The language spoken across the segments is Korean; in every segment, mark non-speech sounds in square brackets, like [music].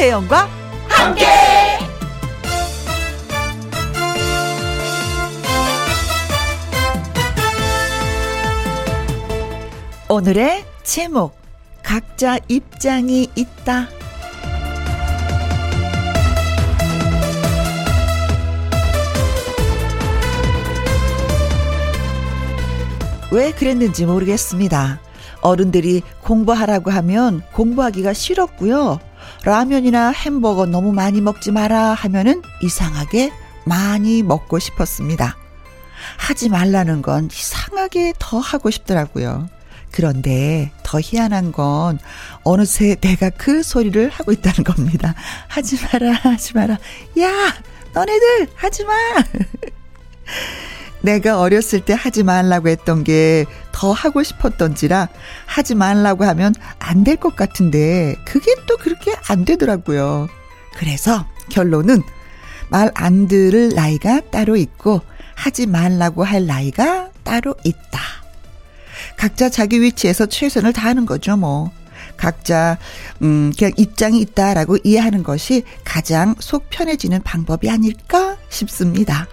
김혜영과 함께. 오늘의 제목 각자 입장이 있다. 왜 그랬는지 모르겠습니다. 어른들이 공부하라고 하면 공부하기가 싫었고요. 라면이나 햄버거 너무 많이 먹지 마라 하면은 이상하게 많이 먹고 싶었습니다. 하지 말라는 건 이상하게 더 하고 싶더라고요. 그런데 더 희한한 건 어느새 내가 그 소리를 하고 있다는 겁니다. 하지 마라, 하지 마라. 야, 너네들 하지 마. 내가 어렸을 때 하지 말라고 했던 게 더 하고 싶었던지라 하지 말라고 하면 안 될 것 같은데 그게 또 그렇게 안 되더라고요. 그래서 결론은 말 안 들을 나이가 따로 있고 하지 말라고 할 나이가 따로 있다. 각자 자기 위치에서 최선을 다하는 거죠, 뭐. 각자 음 그냥 입장이 있다라고 이해하는 것이 가장 속 편해지는 방법이 아닐까 싶습니다.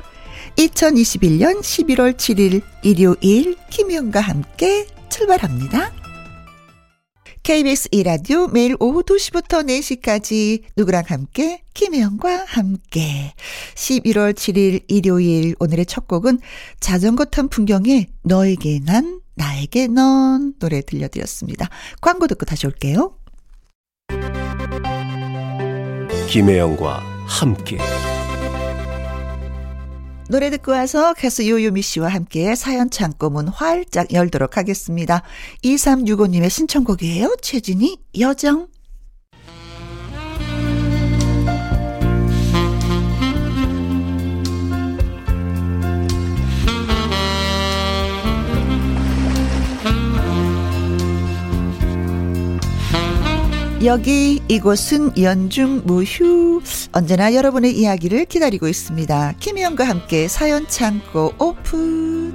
2021년 11월 7일 일요일 김희영과 함께 출발합니다. KBS 이라디오 매일 오후 2시부터 4시까지 누구랑 함께 김혜영과 함께 11월 7일 일요일 오늘의 첫 곡은 자전거 탄 풍경에 너에게 난 나에게 넌 노래 들려드렸습니다. 광고 듣고 다시 올게요. 김혜영과 함께 노래 듣고 와서 가수 요요미 씨와 함께 사연 창고 문 활짝 열도록 하겠습니다. 2365님의 신청곡이에요. 최진이 여정. 여기 이곳은 연중 무휴 언제나 여러분의 이야기를 기다리고 있습니다. 김희영과 함께 사연 창고 오픈.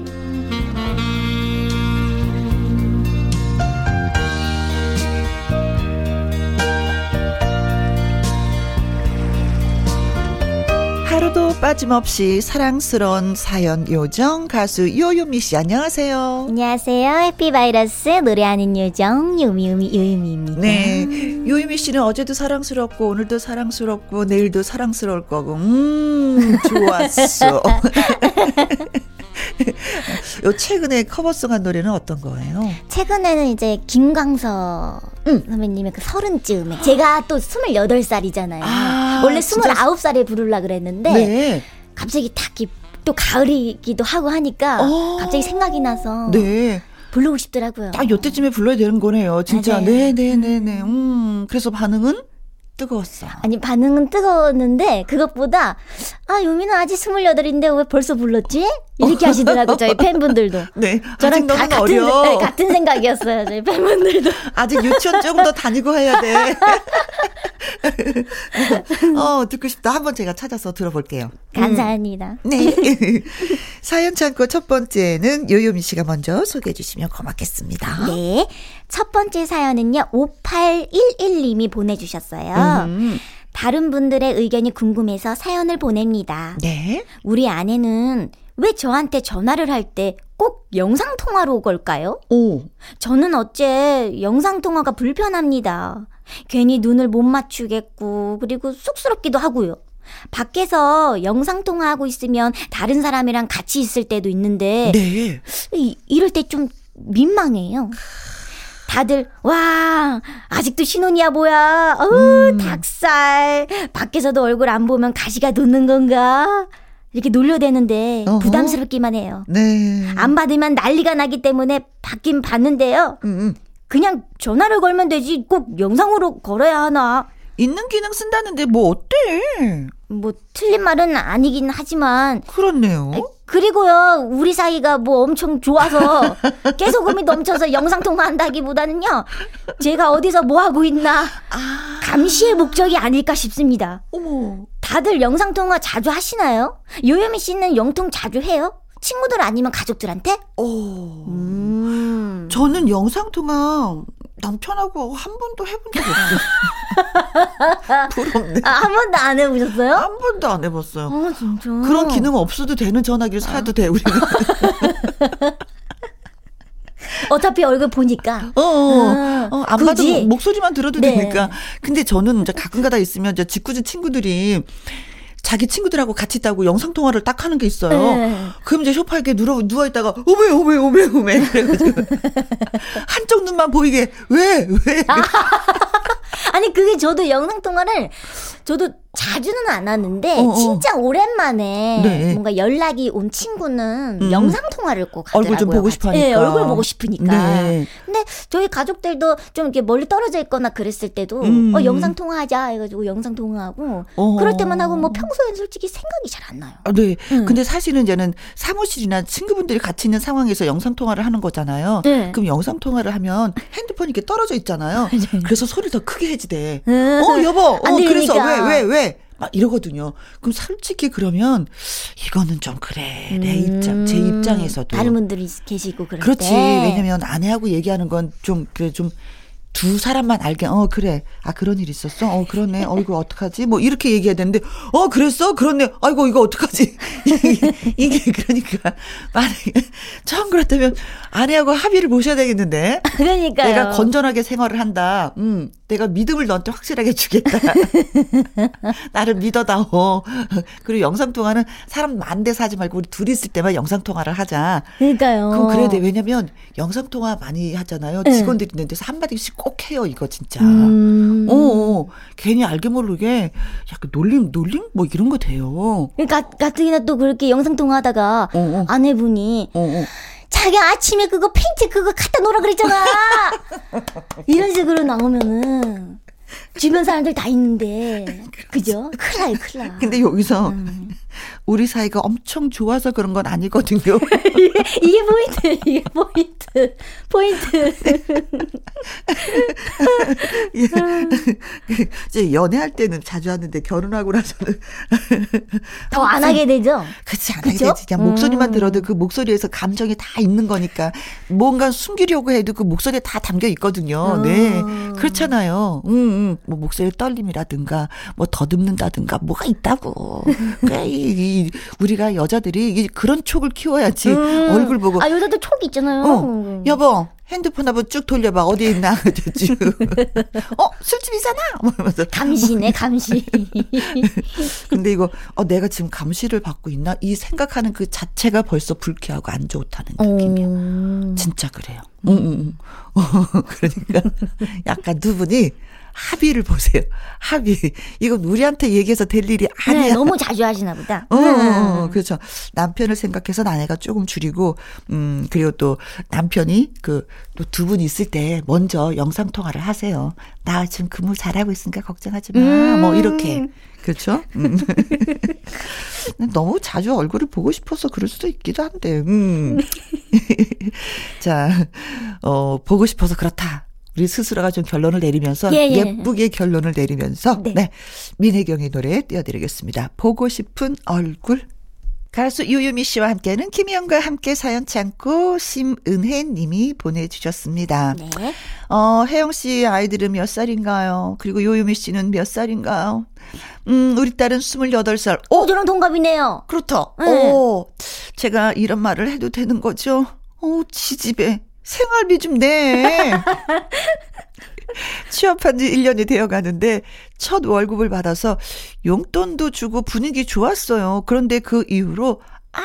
하루도 빠짐없이 사랑스러운 사연 요정 가수 요요미 씨 안녕하세요. 안녕하세요. 해피바이러스 노래하는 요정 요미요미 요요미입니다. 네. 요유미 씨는 어제도 사랑스럽고 오늘도 사랑스럽고 내일도 사랑스러울 거고 음 좋았어. [laughs] [laughs] 요 최근에 커버송한 노래는 어떤 거예요? 최근에는 이제 김광서 응. 선배님의 그 서른쯤에 제가 또 28살이잖아요. 아, 원래 진짜? 29살에 부르려 그랬는데 네. 갑자기 딱또 가을이기도 하고 하니까 어. 갑자기 생각이 나서 네. 부르고 싶더라고요. 딱 요때쯤에 불러야 되는 거네요. 진짜. 네네네네. 음. 그래서 반응은 뜨거웠어. 아니 반응은 뜨거웠는데 그것보다 아 요미는 아직 스물여덟인데 왜 벌써 불렀지? 이렇게 하시더라고 요 저희 팬분들도. [laughs] 네. 저랑 다 같은, 어려. 네, 같은 생각이었어요 저희 팬분들도. [laughs] 아직 유치원 조금 더 다니고 해야 돼. [laughs] 어, 듣고 싶다. 한번 제가 찾아서 들어볼게요. 감사합니다. 네. 사연 창고 첫 번째는 요요미 씨가 먼저 소개해 주시면 고맙겠습니다. 네. 첫 번째 사연은요, 5811님이 보내주셨어요. 음, 다른 분들의 의견이 궁금해서 사연을 보냅니다. 네. 우리 아내는 왜 저한테 전화를 할 때 꼭 영상통화로 걸까요? 오. 저는 어째 영상통화가 불편합니다. 괜히 눈을 못 맞추겠고, 그리고 쑥스럽기도 하고요. 밖에서 영상통화하고 있으면 다른 사람이랑 같이 있을 때도 있는데, 네. 이, 이럴 때 좀 민망해요. 다들 와 아직도 신혼이야 뭐야 어우 닭살 밖에서도 얼굴 안 보면 가시가 돋는 건가 이렇게 놀려대는데 어허. 부담스럽기만 해요 네. 안 받으면 난리가 나기 때문에 받긴 받는데요 음, 음. 그냥 전화를 걸면 되지 꼭 영상으로 걸어야 하나 있는 기능 쓴다는데 뭐 어때? 뭐 틀린 말은 아니긴 하지만 그렇네요. 그리고요, 우리 사이가 뭐 엄청 좋아서 [laughs] 깨소금이 넘쳐서 영상통화한다기보다는요, 제가 어디서 뭐 하고 있나, 아. 감시의 목적이 아닐까 싶습니다. 어머. 다들 영상통화 자주 하시나요? 요요미 씨는 영통 자주 해요? 친구들 아니면 가족들한테? 오. 음. 저는 영상통화 남편하고 한 번도 해본 적 없어요. [laughs] 부럽네. 아, 한 번도 안 해보셨어요? 한 번도 안 해봤어요. 아, 진짜. 그런 기능 없어도 되는 전화기를 사도 돼, 우리는. [laughs] 어차피 얼굴 보니까. 어, 어, 아, 어, 안 굳이? 봐도 목소리만 들어도 네. 되니까. 근데 저는 이제 가끔 가다 있으면 이제 직구진 친구들이 자기 친구들하고 같이 있다고 영상 통화를 딱 하는 게 있어요. 네. 그럼 이제 소파에 이렇게 누워, 누워 있다가, 오메, 오메, 오메, 오메. [laughs] 그래가지고. [laughs] 한쪽 눈만 보이게, 왜, 왜. [laughs] 아니, 그게 저도 영상 통화를, 저도 자주는 안 하는데, 어, 어. 진짜 오랜만에 네. 뭔가 연락이 온 친구는 음. 영상 통화를 꼭 하더라고요. 얼굴 좀 보고 하니까. 네, 얼굴 보고 싶으니까. 네. 근데 저희 가족들도 좀 이렇게 멀리 떨어져 있거나 그랬을 때도, 음. 어, 영상 통화하자 해가지고 영상 통화하고, 어. 그럴 때만 하고 뭐 평소엔 솔직히 생각이 잘 안 나요. 아, 네. 음. 근데 사실은 이제는 사무실이나 친구분들이 같이 있는 상황에서 영상 통화를 하는 거잖아요. 네. 그럼 영상 통화를 하면 핸드폰이 이렇게 떨어져 있잖아요. [laughs] 그래서 소리를 더 크게 해지대. 음. 어, 여보, 어, 안 그래서 왜, 들리니까. 왜, 왜? 막 이러거든요. 그럼 솔직히 그러면 이거는 좀 그래. 내 입장, 제 음. 입장에서도. 다른 분들이 계시고 그럴 그렇지. 때. 왜냐면 아내하고 얘기하는 건 좀, 그래, 좀, 두 사람만 알게, 어, 그래. 아, 그런 일 있었어? 어, 그러네. 어, 이거 어떡하지? 뭐, 이렇게 얘기해야 되는데, 어, 그랬어? 그렇네. 아이고, 이거 어떡하지? [laughs] 이게, 이게 그러니까, 만약에, 처음 그렇다면, 아내하고 합의를 보셔야 되겠는데. [laughs] 그러니까요. 내가 건전하게 생활을 한다. 음, 내가 믿음을 너한테 확실하게 주겠다. [laughs] 나를 믿어다오. 그리고 영상통화는 사람 만 대서 하지 말고 우리 둘이 있을 때만 영상통화를 하자. 그러니까요. 그럼 그래야 돼. 왜냐면 영상통화 많이 하잖아요. 네. 직원들이 있는 데서 한마디씩 꼭 해요, 이거 진짜. 음. 어, 어, 괜히 알게 모르게 약간 놀림, 놀림? 뭐 이런 거 돼요. 그러니까 가뜩이나 또 그렇게 영상 통화하다가 어, 어. 아내분이 어, 어. 자기 아침에 그거 팬티 그거 갖다 놓으라 그랬잖아. [laughs] 이런 식으로 나오면은 주변 사람들 다 있는데 [laughs] 그죠? 큰일 나요, 큰일 나. 근데 여기서 음. 우리 사이가 엄청 좋아서 그런 건 아니거든요. [laughs] 이게 포인트, 이게 포인트, 포인트. [laughs] 예. [laughs] 이제 연애할 때는 자주 하는데 결혼하고 나서는 더 안 하게 되죠? 그렇지 않아야 그죠? 되지. 그냥 목소리만 음. 들어도 그 목소리에서 감정이 다 있는 거니까 뭔가 숨기려고 해도 그 목소리에 다 담겨 있거든요. 네. 음. 그렇잖아요. 음, 음. 뭐 목소리 떨림이라든가 뭐 더듬는다든가 뭐가 있다고. 그래, 이, 이 우리가 여자들이 이 그런 촉을 키워야지. 음. 얼굴 보고 아, 여자들 촉 있잖아요. 어, 여보, 핸드폰 한번 쭉 돌려봐. 어디에 있나? [laughs] 쭉. [laughs] 어, 술집이잖아? 뭐 이러면서. 감시네, 감시. [laughs] 근데 이거, 어, 내가 지금 감시를 받고 있나? 이 생각하는 그 자체가 벌써 불쾌하고 안 좋다는 느낌이야. 음. 진짜 그래요. 응, 응, 응. 어, 그러니까 약간 두 분이 합의를 보세요. [laughs] 합의. 이건 우리한테 얘기해서 될 일이 아니야. 네, 너무 자주 하시나 보다. 어, 어, 음. 어, 그렇죠. 남편을 생각해서 아내가 조금 줄이고, 음, 그리고 또 남편이 그, 또 두 분 있을 때 먼저 영상통화를 하세요. 나 지금 근무 잘하고 있으니까 걱정하지 마. 음. 뭐, 이렇게. 그렇죠? 음. [laughs] 너무 자주 얼굴을 보고 싶어서 그럴 수도 있기도 한데, 음. [laughs] 자, 어, 보고 싶어서 그렇다. 우리 스스로가 좀 결론을 내리면서 예, 예. 예 쁘게 결론을 내리면서 네. 네. 민혜경의 노래 띄워드리겠습니다. 보고 싶은 얼굴. 가수 유유미 씨와 함께하는 김희영과 함께 사연 참고 심은혜 님이 보내주셨습니다. 네. 어, 혜영 씨 아이들은 몇 살인가요? 그리고 요유미 씨는 몇 살인가요? 음, 우리 딸은 28살. 어, 오, 저랑 동갑이네요. 그렇다. 네. 오, 제가 이런 말을 해도 되는 거죠? 어, 지집에 생활비 좀 내. [laughs] 취업한 지 1년이 되어 가는데 첫 월급을 받아서 용돈도 주고 분위기 좋았어요. 그런데 그 이후로 아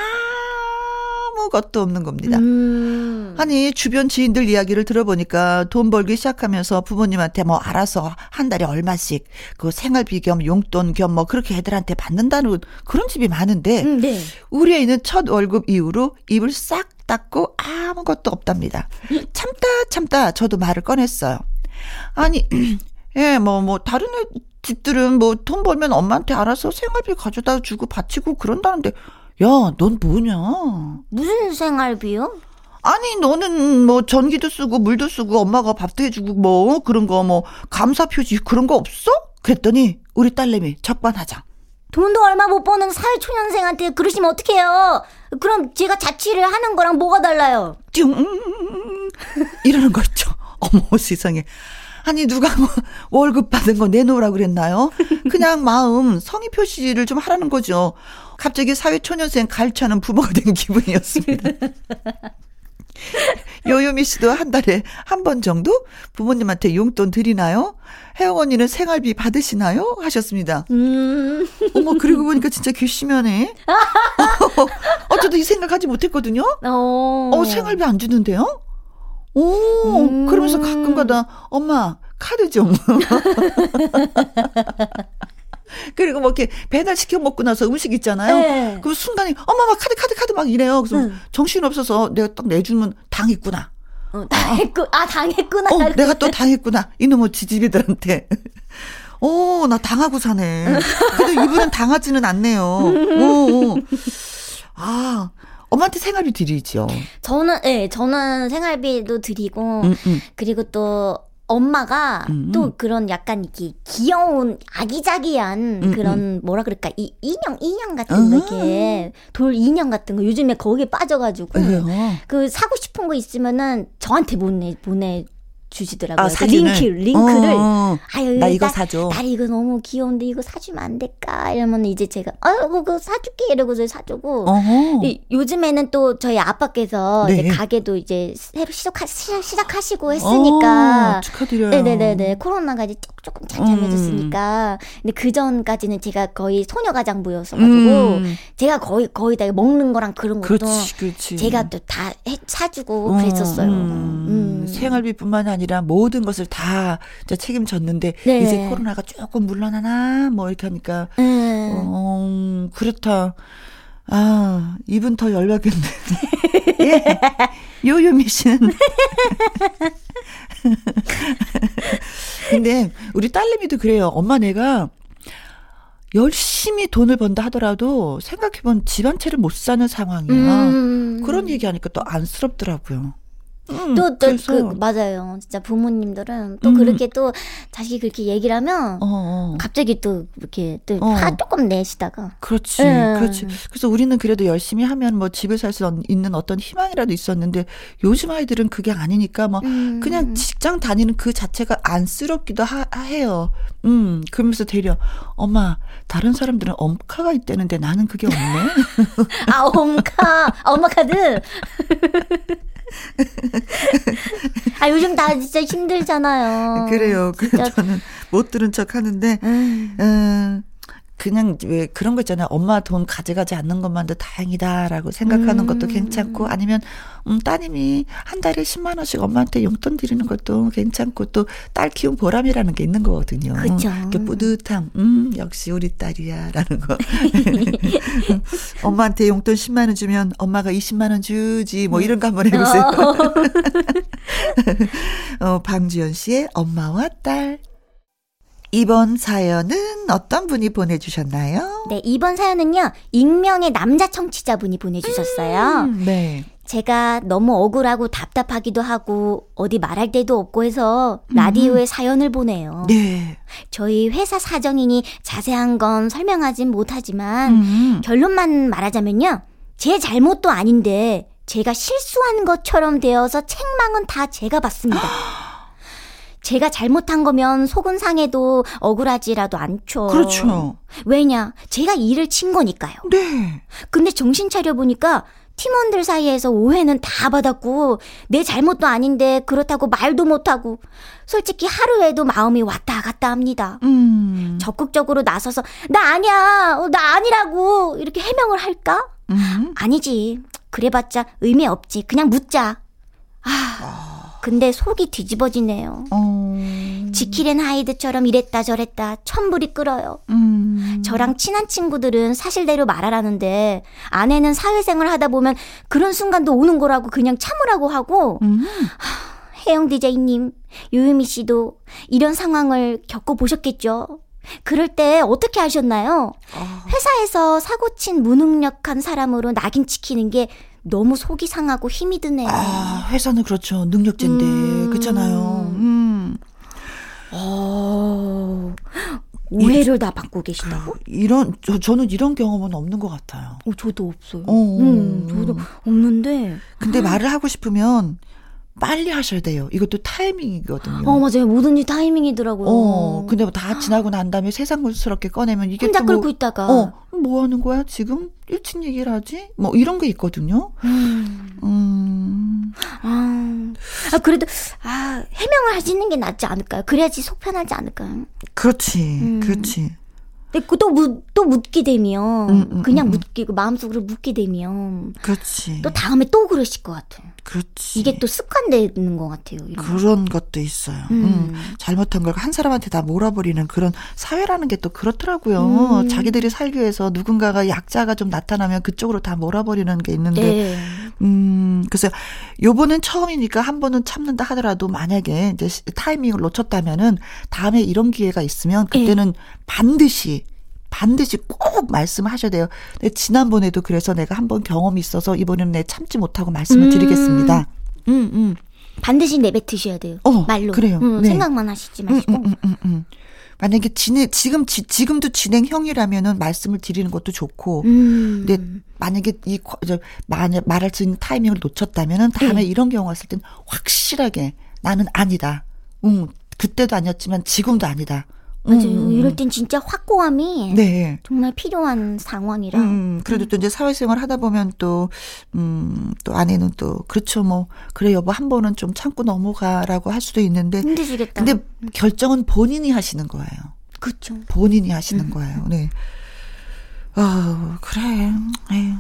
무것도 없는 겁니다. 음. 아니 주변 지인들 이야기를 들어보니까 돈 벌기 시작하면서 부모님한테 뭐 알아서 한 달에 얼마씩 그 생활비 겸 용돈 겸 뭐 그렇게 애들한테 받는다는 그런 집이 많은데 음, 네. 우리 애는 첫 월급 이후로 입을 싹 닫고 아무것도 없답니다. 참다 참다 저도 말을 꺼냈어요. 아니 [clears throat] 예 뭐 뭐 다른 애 집들은 뭐 돈 벌면 엄마한테 알아서 생활비 가져다 주고 바치고 그런다는데 야 넌 뭐냐? 무슨 생활비요? 아니 너는 뭐 전기도 쓰고 물도 쓰고 엄마가 밥도 해주고 뭐 그런 거 뭐 감사 표지 그런 거 없어? 그랬더니 우리 딸내미 적반하장. 돈도 얼마 못 버는 사회초년생한테 그러시면 어떡해요? 그럼 제가 자취를 하는 거랑 뭐가 달라요? 띵 이러는 거 있죠. 어머, 세상에. 아니, 누가 뭐 월급 받은 거 내놓으라 그랬나요? 그냥 마음, 성의 표시를 좀 하라는 거죠. 갑자기 사회 초년생 갈차는 부모가 된 기분이었습니다. [laughs] 요요미 씨도 한 달에 한 번 정도 부모님한테 용돈 드리나요? 혜영 언니는 생활비 받으시나요? 하셨습니다. 음. 어머, 그리고 보니까 진짜 괘씸하네. [laughs] 어쩌도 이 생각하지 못했거든요? 어. 어, 생활비 안 주는데요? 오, 음. 그러면서 가끔 가다, 엄마, 카드 좀. [laughs] [laughs] 그리고 뭐 이렇게 배달 시켜 먹고 나서 음식 있잖아요. 네. 그 순간에 엄마 막 카드 카드 카드 막 이래요. 그래서 응. 정신 없어서 내가 딱 내주면 당했구나. 어, 당했구 아 당했구나. 어, 내가 또 당했구나. 이놈의 지지비들한테. 오, [laughs] 나 당하고 사네. 근데 이분은 당하지는 않네요. 오, 오. 아, 엄마한테 생활비 드리죠. 저는, 예, 네, 저는 생활비도 드리고, 음, 음. 그리고 또, 엄마가 음. 또 그런 약간 이렇게 귀여운 아기자기한 음, 그런 음. 뭐라 그럴까 이 인형 인형 같은 거 이렇게 돌 인형 같은 거 요즘에 거기에 빠져가지고 그 사고 싶은 거 있으면은 저한테 보내 보내 주시더라고요. 아, 그 링크, 링크를. 어, 어. 아유, 나 이거 사줘. 나 이거 너무 귀여운데 이거 사주면 안 될까? 이러면 이제 제가, 아유, 그거 사줄게. 이러고서 사주고. 요즘에는 또 저희 아빠께서 네. 이제 가게도 이제 새로 시작하, 시작하시고 했으니까. 어, 축하드려요. 네네네. 코로나가 이제 조금 잠잠해졌으니까. 음. 근데 그 전까지는 제가 거의 소녀가장부였어가지고. 음. 제가 거의, 거의 다 먹는 거랑 그런 것도. 그렇지, 그렇지. 제가 또 다 사주고 어, 그랬었어요. 음. 음. 생활비뿐만 아니라 아니라 모든 것을 다 책임졌는데 네. 이제 코로나가 조금 물러나나 뭐 이렇게 하니까 음. 어, 그렇다. 아, 이분 더 열받겠네. [laughs] 예. 요요미 씨는. [laughs] 근데 우리 딸내미도 그래요. 엄마 내가 열심히 돈을 번다 하더라도 생각해보면 집안 채를 못 사는 상황이야. 음. 그런 얘기하니까 또 안쓰럽더라고요. 음, 또, 또, 그, 맞아요. 진짜 부모님들은 또 음. 그렇게 또 자식이 그렇게 얘기를 하면 어, 어. 갑자기 또 이렇게 또 어. 화 조금 내시다가. 그렇지. 음. 그렇지. 그래서 우리는 그래도 열심히 하면 뭐 집을 살 수 있는 어떤 희망이라도 있었는데 요즘 아이들은 그게 아니니까 뭐 음. 그냥 직장 다니는 그 자체가 안쓰럽기도 하, 해요. 음, 그러면서 되려 엄마, 다른 사람들은 엄카가 있다는데 나는 그게 없네. [laughs] 아, 엄카. 엄마 카드. [laughs] 아 요즘 다 진짜 힘들잖아요. 그래요. 그래서 저는 못 들은 척 하는데, 음. 음, 그냥 왜 그런 거 있잖아요. 엄마 돈 가져가지 않는 것만도 다행이다라고 생각하는 음. 것도 괜찮고 아니면 음 따님이 한 달에 10만 원씩 엄마한테 용돈 드리는 것도 괜찮고 또 딸 키운 보람이라는 게 있는 거거든요. 그렇죠. 그 뿌듯함. 음 역시 우리 딸이야라는 거. [laughs] 엄마한테 용돈 10만 원 주면 엄마가 20만 원 주지 뭐 이런 거 한번 해 보세요. [laughs] 어, 방주연 씨의 엄마와 딸 이번 사연은 어떤 분이 보내주셨나요? 네, 이번 사연은요, 익명의 남자 청취자분이 보내주셨어요. 음, 네. 제가 너무 억울하고 답답하기도 하고 어디 말할 데도 없고 해서 라디오에 음. 사연을 보내요. 네. 저희 회사 사정이니 자세한 건 설명하진 못하지만 음. 결론만 말하자면요. 제 잘못도 아닌데 제가 실수한 것처럼 되어서 책망은 다 제가 받습니다. [gasps] [gasps] 제가 잘못한 거면 속은 상해도 억울하지라도 않죠. 그렇죠. 왜냐? 제가 일을 친 거니까요. 네. 근데 정신 차려 보니까 팀원들 사이에서 오해는 다 받았고 내 잘못도 아닌데 그렇다고 말도 못하고 솔직히 하루에도 마음이 왔다 갔다 합니다. 음. 적극적으로 나서서 나 아니야, 어, 나 아니라고 이렇게 해명을 할까? 음. 아니지. 그래봤자 의미 없지. 그냥 묻자. 아. 아. 근데 속이 뒤집어지네요. 어... 지킬앤 하이드처럼 이랬다 저랬다 천불이 끓어요. 음... 저랑 친한 친구들은 사실대로 말하라는데 아내는 사회생활 하다 보면 그런 순간도 오는 거라고 그냥 참으라고 하고 음... 하, 혜영 디제이님, 유유미 씨도 이런 상황을 겪어보셨겠죠? 그럴 때 어떻게 하셨나요? 아... 회사에서 사고 친 무능력한 사람으로 낙인 찍히는 게 너무 속이 상하고 힘이 드네요. 아, 회사는 그렇죠. 능력자인데. 음. 그렇잖아요. 음. 어. 오해를 이, 다 받고 계시다고? 이런 저, 저는 이런 경험은 없는 것 같아요. 어, 저도 없어요. 어, 음, 저도 없는데. 근데 아. 말을 하고 싶으면 빨리 하셔야 돼요. 이것도 타이밍이거든요. 어, 맞아요. 뭐든지 타이밍이더라고요. 어, 근데 뭐 다 지나고 난 다음에 세상스럽게 꺼내면 이게 혼자 또 뭐, 끓고 있다가. 어, 뭐 하는 거야 지금? 일찍 얘기를 하지? 뭐 이런 게 있거든요. 음. 음, 아, 아, 그래도, 아, 해명을 하시는 게 낫지 않을까요? 그래야지 속 편하지 않을까요? 그렇지, 음. 그렇지. 그 또, 묻, 또 묻게 되면, 음, 음, 그냥 음, 음. 묻기고, 마음속으로 묻게 되면, 그렇지. 또 다음에 또 그러실 것 같아요. 그렇지. 이게 또 습관되는 것 같아요. 이런 거. 그런 것도 있어요. 음. 음. 잘못한 걸 한 사람한테 다 몰아버리는 그런 사회라는 게 또 그렇더라고요. 음. 자기들이 살기 위해서 누군가가 약자가 좀 나타나면 그쪽으로 다 몰아버리는 게 있는데, 네. 음, 그래서 요번은 처음이니까 한 번은 참는다 하더라도 만약에 이제 시- 타이밍을 놓쳤다면은 다음에 이런 기회가 있으면 예. 그때는 반드시 반드시 꼭 말씀을 하셔야 돼요. 근데 지난번에도 그래서 내가 한번 경험이 있어서 이번에는 내 참지 못하고 말씀을 음. 드리겠습니다. 음, 음. 반드시 내뱉으셔야 돼요. 어, 말로. 그래요. 음, 네. 생각만 하시지 음, 마시고. 음, 음, 음, 음. 만약에 진행, 지금, 지, 지금도 진행형이라면은 말씀을 드리는 것도 좋고, 음. 근데 만약에 이, 만약 말할 수 있는 타이밍을 놓쳤다면은 다음에 네. 이런 경우가 있을 땐 확실하게 나는 아니다. 응, 그때도 아니었지만 지금도 아니다. 음, 맞아요. 음, 이럴 땐 진짜 확고함이 네. 정말 필요한 상황이라. 음, 그래도 또 이제 사회생활 하다 보면 또, 음, 또 아내는 또, 그렇죠, 뭐, 그래, 여보, 한 번은 좀 참고 넘어가라고 할 수도 있는데, 힘드시겠다. 근데 결정은 본인이 하시는 거예요. 그쵸. 본인이 하시는 거예요. 네. 아, 그래. 에휴.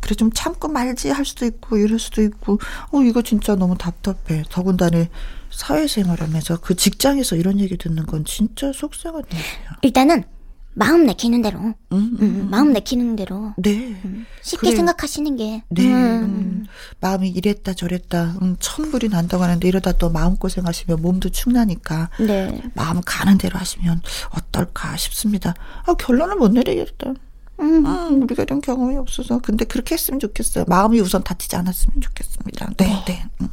그래 좀 참고 말지 할 수도 있고 이럴 수도 있고 어 이거 진짜 너무 답답해. 더군다나 사회생활하면서 그 직장에서 이런 얘기 듣는 건 진짜 속상한 일이야. 일단은 마음 내키는 대로. 음, 음, 음. 마음 내키는 대로. 네. 쉽게 그래요. 생각하시는 게. 네. 음. 음. 마음이 이랬다 저랬다. 음, 천불이 난다고 하는데 이러다 또 마음 고생 하시면 몸도 축나니까 네. 마음 가는 대로 하시면 어떨까 싶습니다. 아, 결론을 못 내리겠다. 음. 음, 우리가 이런 경험이 없어서. 근데 그렇게 했으면 좋겠어요. 마음이 우선 다치지 않았으면 좋겠습니다. 네, 네. 음.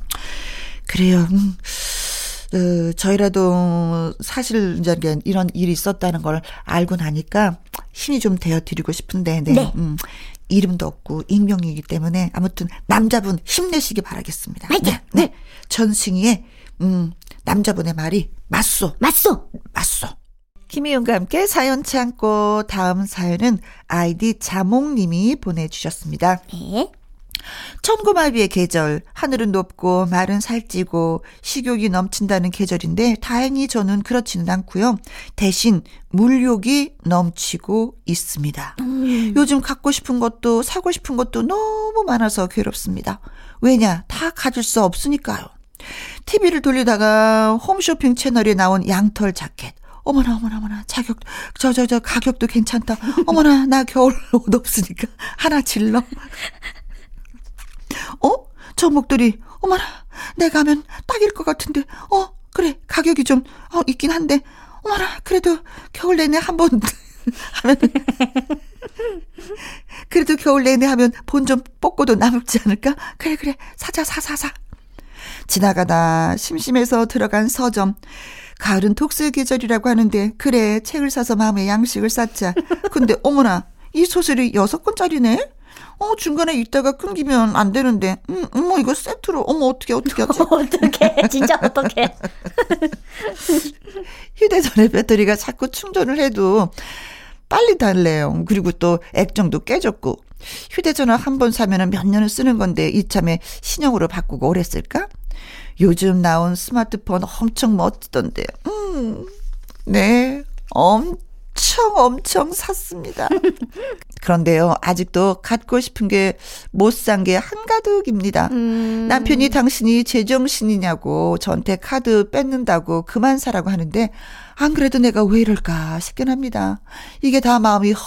그래요. 음. 어, 저희라도 사실 이제 이런 일이 있었다는 걸 알고 나니까 힘이 좀 되어 드리고 싶은데, 네. 네. 음. 이름도 없고 익명이기 때문에 아무튼 남자분 힘내시기 바라겠습니다. 화이팅! 네, 네. 전승희의 음, 남자분의 말이 맞소. 맞소. 맞소. 김희영과 함께 사연 참고 다음 사연은 아이디 자몽님이 보내주셨습니다. 네. 천고마비의 계절, 하늘은 높고 말은 살찌고 식욕이 넘친다는 계절인데 다행히 저는 그렇지는 않고요. 대신 물욕이 넘치고 있습니다. 음. 요즘 갖고 싶은 것도 사고 싶은 것도 너무 많아서 괴롭습니다. 왜냐? 다 가질 수 없으니까요. TV를 돌리다가 홈쇼핑 채널에 나온 양털 자켓. 어머나 어머나 어머나. 자격 저 저 저 가격도 괜찮다. 어머나 나 겨울 [laughs] 옷 없으니까 하나 질러. 어? 저 목도리. 어머나 내가 하면 딱일 것 같은데. 어 그래. 가격이 좀 어, 있긴 한데. 어머나 그래도 겨울 내내 한 번 [laughs] 하면 [laughs] 그래도 겨울 내내 하면 본 좀 뽑고도 남지 않을까? 그래 그래. 사자 사사사. 지나가다 심심해서 들어간 서점 가을은 독서의 계절이라고 하는데 그래 책을 사서 마음의 양식을 쌓자 근데 어머나 이 소설이 여섯 권짜리네 어 중간에 읽다가 끊기면 안 되는데 음 어머 이거 세트로 어머 어떻게 어떻게 하지 [laughs] 어떡해. 진짜 어떡해. [laughs] 휴대전화 배터리가 자꾸 충전을 해도 빨리 달래요. 그리고 또 액정도 깨졌고 휴대전화 한 번 사면은 몇 년을 쓰는 건데 이참에 신형으로 바꾸고 오래 쓸까? 요즘 나온 스마트폰 엄청 멋지던데. 음. 네. 엄청 엄청 샀습니다. [laughs] 그런데요. 아직도 갖고 싶은 게 못 산 게 한가득입니다. 음. 남편이 당신이 제정신이냐고 저한테 카드 뺏는다고 그만 사라고 하는데 안 그래도 내가 왜 이럴까 싶긴 합니다. 이게 다 마음이 허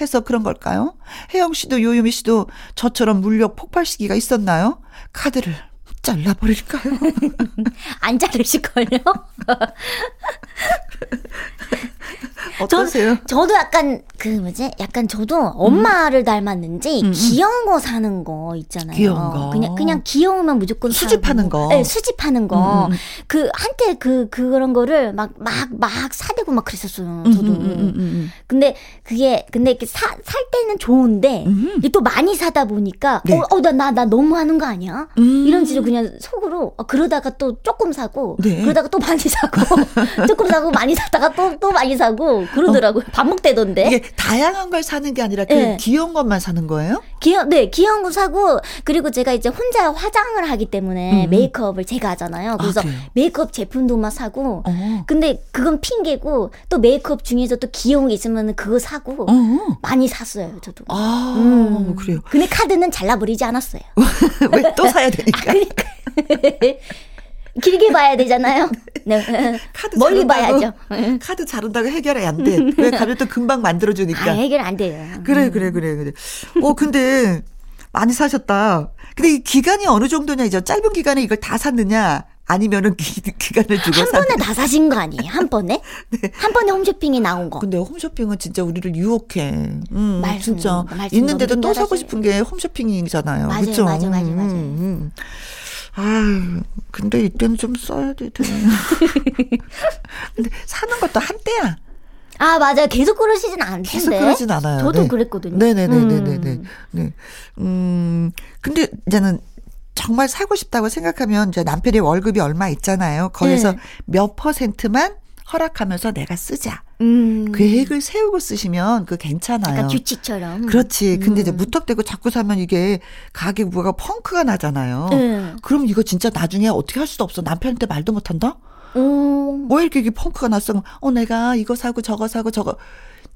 해서 그런 걸까요? 혜영 씨도 요요미 씨도 저처럼 물력 폭발 시기가 있었나요? 카드를 잘라버릴까요? [laughs] 안 자르실걸요? [laughs] 어떠세요? 저, 도 약간 그 뭐지? 약간 저도 엄마를 닮았는지 음, 음. 귀여운 거 사는 거 있잖아요. 귀여운 거. 그냥 그냥 귀여우면 무조건 수집하는 사고. 거. 네, 수집하는 거. 음, 음. 그 한때 그 그런 거를 막막 막 사대고 막 그랬었어요. 저도. 음, 음, 음, 음, 근데 그게 근데 이렇게 사, 살 때는 좋은데 음. 이게 또 많이 사다 보니까 네. 어나 나나 너무 하는 거 아니야? 음. 이런 식으로 그냥 속으로 어, 그러다가 또 조금 사고 네. 그러다가 또 많이 사고 [laughs] 조금 사고 많이 사다가 또또 많이 사고 그러더라고요. 반복되던데. 이게 다양한 걸 사는 게 아니라 그 네. 귀여운 것만 사는 거예요? 귀여 네 귀여운 거 사고 그리고 제가 이제 혼자 화장을 하기 때문에 음. 메이크업을 제가 하잖아요. 그래서 아? 메이크업 제품도 막 사고 어. 근데 그건 핑계고 또 메이크업 중에서 또 귀여운 게 있으면 그거 사고 어. 많이 샀어요. 저도. 아, 음. 그래요. 근데 카드는 잘라버리지 않았어요. [laughs] 왜 또 사야 되니까. 그러니까 [laughs] 길게 봐야 되잖아요. 네. [laughs] 카드 멀리 자른다고? 봐야죠. 카드 자른다고 해결이 안 돼. 왜 가면 또 금방 만들어 주니까. 아, 해결 안 돼요. 그래, 그래, 그래, 그래. 어, 근데 많이 사셨다. 근데 이 기간이 어느 정도냐, 이제 짧은 기간에 이걸 다 샀느냐, 아니면은 기, 기간을 두고 한. 번에 다 사신 거 아니에요? 한 번에? [laughs] 네. 한 번에 홈쇼핑이 나온 거. 근데 홈쇼핑은 진짜 우리를 유혹해. 음, 말씀, 진짜. 있는데도 또 사고. 싶은 게 홈쇼핑이잖아요. 맞아요, 그쵸? 맞아요, 맞아요, 음, 맞아요. 음. 아유, 근데 이때는 좀 써야 돼. [laughs] 근데 사는 것도 한때야. 아, 맞아요. 계속 그러시진 않던데. 계속 그러진 않아요. 저도 네. 그랬거든요. 네네네네네네. 음. 네. 음, 근데 이제는 정말 사고 싶다고 생각하면 이제 남편의 월급이 얼마 있잖아요. 거기서 네. 몇 퍼센트만 허락하면서 내가 쓰자. 음. 계획을 세우고 쓰시면 그 괜찮아요. 약간 규칙처럼. 그렇지. 근데 이제 음. 무턱대고 자꾸 사면 이게 가게 뭐가 펑크가 나잖아요. 네. 그럼 이거 진짜 나중에 어떻게 할 수도 없어. 남편한테 말도 못 한다? 오. 뭐 이렇게 이게 펑크가 났어. 어, 내가 이거 사고 저거 사고 저거.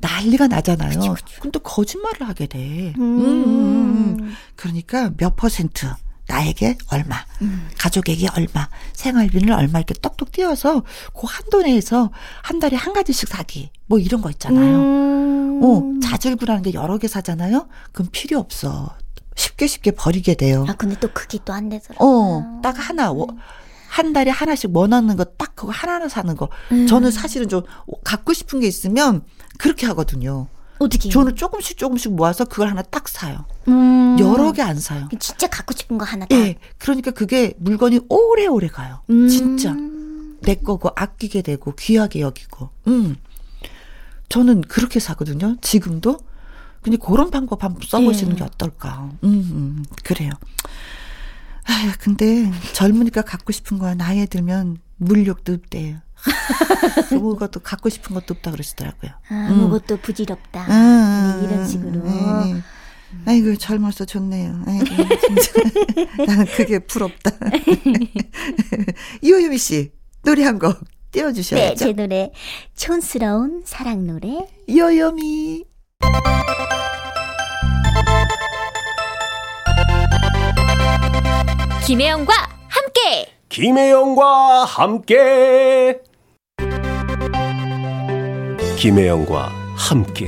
난리가 나잖아요. 그쵸, 그쵸. 그럼 또 거짓말을 하게 돼. 음. 음, 음, 음. 그러니까 몇 퍼센트. 나에게 얼마, 음. 가족에게 얼마, 생활비를 얼마 이렇게 똑똑 띄워서 그 한도 내에서 한 달에 한 가지씩 사기. 뭐 이런 거 있잖아요. 음. 어, 자질구라는 게 여러 개 사잖아요? 그럼 필요 없어. 쉽게 쉽게 버리게 돼요. 아, 근데 또 그게 또 안 되더라고요. 어, 딱 하나. 워- 한 달에 하나씩 원하는 거 딱 그거 하나하나 사는 거. 음. 저는 사실은 좀 갖고 싶은 게 있으면 그렇게 하거든요. 어떻게? 저는 조금씩 조금씩 모아서 그걸 하나 딱 사요. 음. 여러 개 안 사요. 진짜 갖고 싶은 거 하나 딱. 예. 그러니까 그게 물건이 오래오래 가요. 음. 진짜. 내 거고 아끼게 되고 귀하게 여기고. 음. 저는 그렇게 사거든요. 지금도. 근데 그런 방법 한번 써보시는 예. 게 어떨까. 음, 음, 그래요. 아, 근데 젊으니까 갖고 싶은 거야. 나이에 들면 물욕도 없대요. [laughs] 아무것도 갖고 싶은 것도 없다 그러시더라고요. 아, 아무것도 부질없다. 아, 네, 이런 식으로. 네, 네. 아이고 젊어서 좋네요. 아이고 [laughs] 진짜 나는 그게 부럽다. [laughs] 이호유미 씨 노래 한곡 네, 띄워주셔야죠. 제 노래 촌스러운 사랑 노래. 이호유미 김혜영과 함께. 김혜영과 함께 김혜영과 함께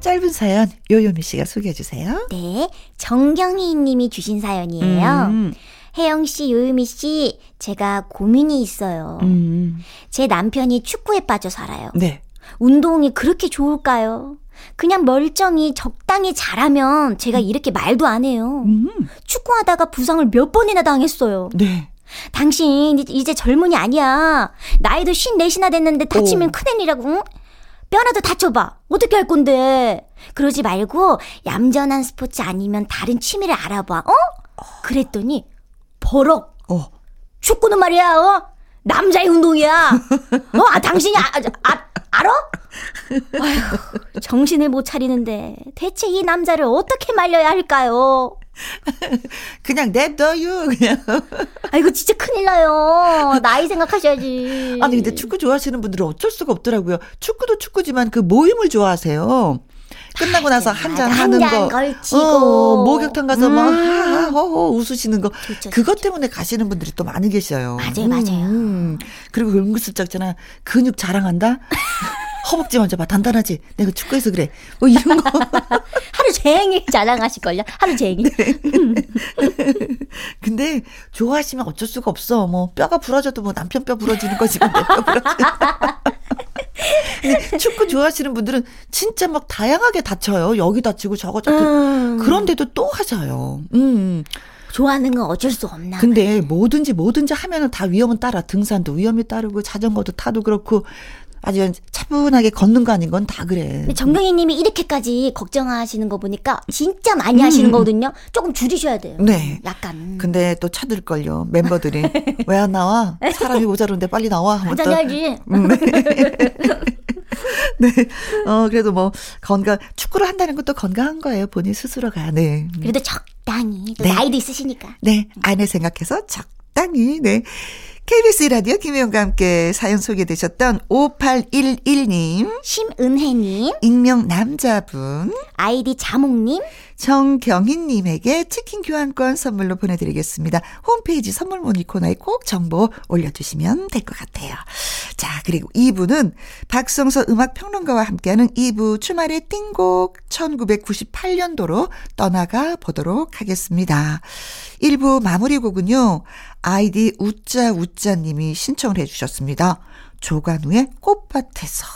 짧은 사연 요요미 씨가 소개해 주세요. 네, 정경희 님이 주신 사연이에요. 음, 혜영 씨, 요유미 씨, 제가 고민이 있어요. 음, 제 남편이 축구에 빠져 살아요. 네. 운동이 그렇게 좋을까요? 그냥 멀쩡히 적당히 잘하면 제가 이렇게 말도 안 해요. 음, 축구하다가 부상을 몇 번이나 당했어요. 네. 당신 이제- 젊은이 아니야. 나이도 쉰 넷이나 됐는데 다치면 오. 큰일이라고. 응? 뼈라도 다쳐봐. 어떻게 할 건데? 그러지 말고 얌전한 스포츠 아니면 다른 취미를 알아봐. 어? 그랬더니 버럭. 어. 축구는 말이야. 어? 남자의 운동이야. [laughs] 어? 아, 당신이 아, 아, 알아? [laughs] 아휴, 정신을 못 차리는데 대체 이 남자를 어떻게 말려야 할까요? [laughs] 그냥 냅둬요 그냥. 아 이거 진짜 큰일 나요. 나이 생각하셔야지. 아니 근데 축구 좋아하시는 분들은 어쩔 수가 없더라고요. 축구도 축구지만 그 모임을 좋아하세요. 끝나고 나서 한잔 맞아, 하는 한잔 거, 걸치고. 어, 목욕탕 가서 막 음. 하하호호 웃으시는 거, 좋죠, 그것 좋죠. 때문에 가시는 분들이 또 많이 계셔요. 맞아요, 맞아요. 그리고 은근슬쩍 잖아 근육 자랑한다. [laughs] 허벅지 먼저 봐. 단단하지? 내가 축구해서 그래. 뭐 이런 거. [laughs] 하루 종일 자랑하실걸요? 하루 종일. 네. [laughs] 근데 좋아하시면 어쩔 수가 없어. 뭐 뼈가 부러져도 뭐 남편 뼈 부러지는 거지. [laughs] 근데 뼈 부러지. 축구 좋아하시는 분들은 진짜 막 다양하게 다쳐요. 여기 다치고 저거 다치고. 음. 그런데도 또 하자요. 음. 좋아하는 건 어쩔 수 없나. 근데 뭐든지 뭐든지 하면은 다 위험은 따라. 등산도 위험이 따르고 자전거도 타도 그렇고 아주 차분하게 걷는 거 아닌 건 다 그래. 정경희 님이 이렇게까지 걱정하시는 거 보니까 진짜 많이 하시는 음. 거거든요. 조금 줄이셔야 돼요. 네. 약간. 근데 또 차들 걸요. 멤버들이. [laughs] 왜 안 나와? 사람이 모자른데 빨리 나와. 하자야지. 음, 네. [laughs] 네. 어, 그래도 뭐, 건강, 축구를 한다는 것도 건강한 거예요. 본인 스스로가. 네. 그래도 적당히. 네. 나이도 있으시니까. 네. 아내 생각해서 적당히. 네. KBS 라디오 김혜영과 함께 사연 소개되셨던 5811님, 심은혜님, 익명 남자분, 아이디 자몽님, 정경희님에게 치킨 교환권 선물로 보내드리겠습니다. 홈페이지 선물 모니 코너에 꼭 정보 올려주시면 될 것 같아요. 자, 그리고 2부는 박성서 음악평론가와 함께하는 2부 주말의 띵곡 1998년도로 떠나가 보도록 하겠습니다. 1부 마무리 곡은요, 아이디 우짜 우짜님이 신청을 해주셨습니다. 조관우의 꽃밭에서.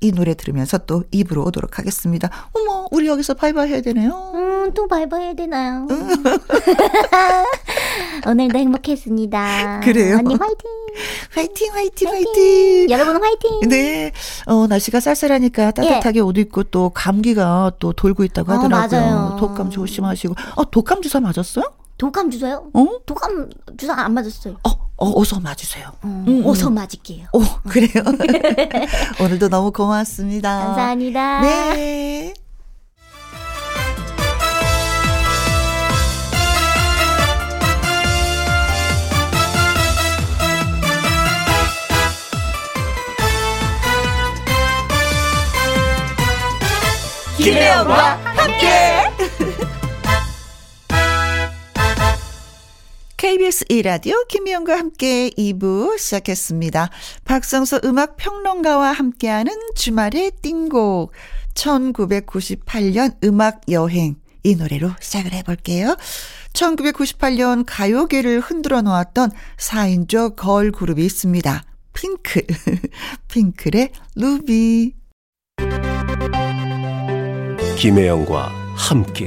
이 노래 들으면서 또 2부로 오도록 하겠습니다. 어머, 우리 여기서 바이바이 해야 되네요. 음, 또 바이바이 해야 되나요? [laughs] 오늘도 행복했습니다. 그래요? 언니 화이팅! 화이팅, 화이팅, 화이팅! 화이팅. 여러분 화이팅! 네. 어, 날씨가 쌀쌀하니까 따뜻하게 예. 옷 입고 또 감기가 또 돌고 있다고 어, 하더라고요. 어, 맞아요. 독감 조심하시고. 어, 독감 주사 맞았어요? 독감 주사요? 어? 독감 주사 안 맞았어요. 어, 어 어서 맞으세요. 어, 음, 어서 음. 맞을게요. 오, 그래요. [laughs] 오늘도 너무 고맙습니다. 감사합니다. 네. 김혜영과 KBS 1라디오 김희영과 함께 2부 시작했습니다. 박성서 음악 평론가와 함께하는 주말의 띵곡 1998년 음악 여행 이 노래로 시작을 해볼게요. 1998년 가요계를 흔들어 놓았던 4인조 걸 그룹이 있습니다. 핑클. [laughs] 핑클의 루비. 김혜영과 함께.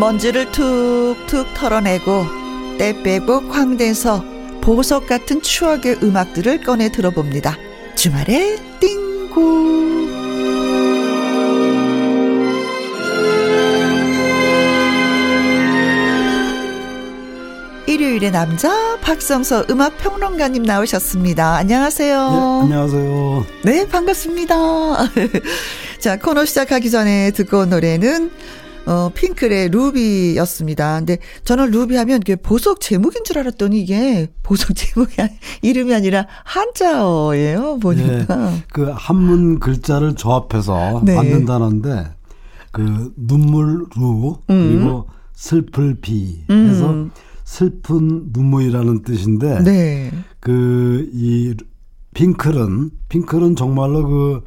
먼지를 툭툭 털어내고 때 빼고 광대서 보석 같은 추억의 음악들을 꺼내 들어봅니다. 주말에 띵구 일요일의 남자 박성서 음악 평론가님 나오셨습니다. 안녕하세요. 네, 안녕하세요. 네, 반갑습니다. [laughs] 자, 코너 시작하기 전에 듣고 온 노래는 어, 핑클의 루비였습니다. 근데 저는 루비 하면 이게 보석 제목인 줄 알았더니 이게 보석 제목이 아니, 이름이 아니라 한자어예요, 보니까. 네, 그 한문 글자를 조합해서 네. 만든다는데 그 눈물 루 그리고 슬플 비 해서 음. 슬픈 눈물이라는 뜻인데 네. 그이 핑클은 핑클은 정말로 그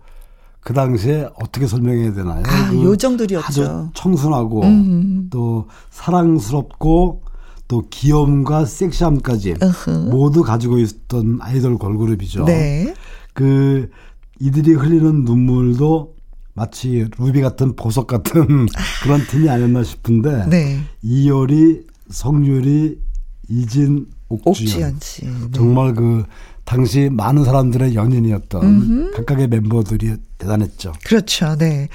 그 당시에 어떻게 설명해야 되나요? 아, 그 요정들이었죠. 아주 청순하고 음. 또 사랑스럽고 또 귀여움과 섹시함까지 으흐. 모두 가지고 있었던 아이돌 걸그룹이죠. 네. 그 이들이 흘리는 눈물도 마치 루비 같은 보석 같은 그런 팀이 아니었나 싶은데 네. 이효리, 성유리, 이진, 옥주연, 옥주연 씨. 네. 정말 그 당시 많은 사람들의 연인이었던 각각의 멤버들이 대단했죠. 그렇죠. 네.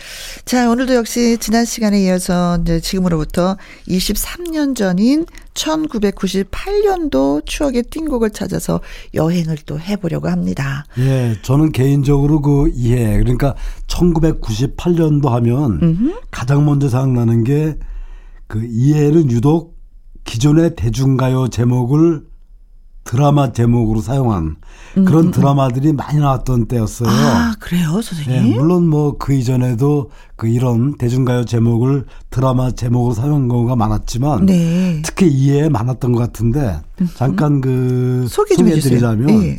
자, 오늘도 역시 지난 시간에 이어서 이제 지금으로부터 23년 전인 1998년도 추억의 띵곡을 찾아서 여행을 또 해보려고 합니다. 예, 저는 개인적으로 그 이해 그러니까 1998년도 하면 가장 먼저 생각나는 게 그 이해는 유독 기존의 대중가요 제목을 드라마 제목으로 사용한 그런 드라마들이 많이 나왔던 때였어요. 아, 그래요, 예, 선생님? 물론 뭐 그 이전에도 그 이런 대중가요 제목을 드라마 제목으로 사용한 경우가 많았지만 네. 특히 이해에 많았던 것 같은데 잠깐 그 소개 좀 해주세요. 소개해드리자면 예.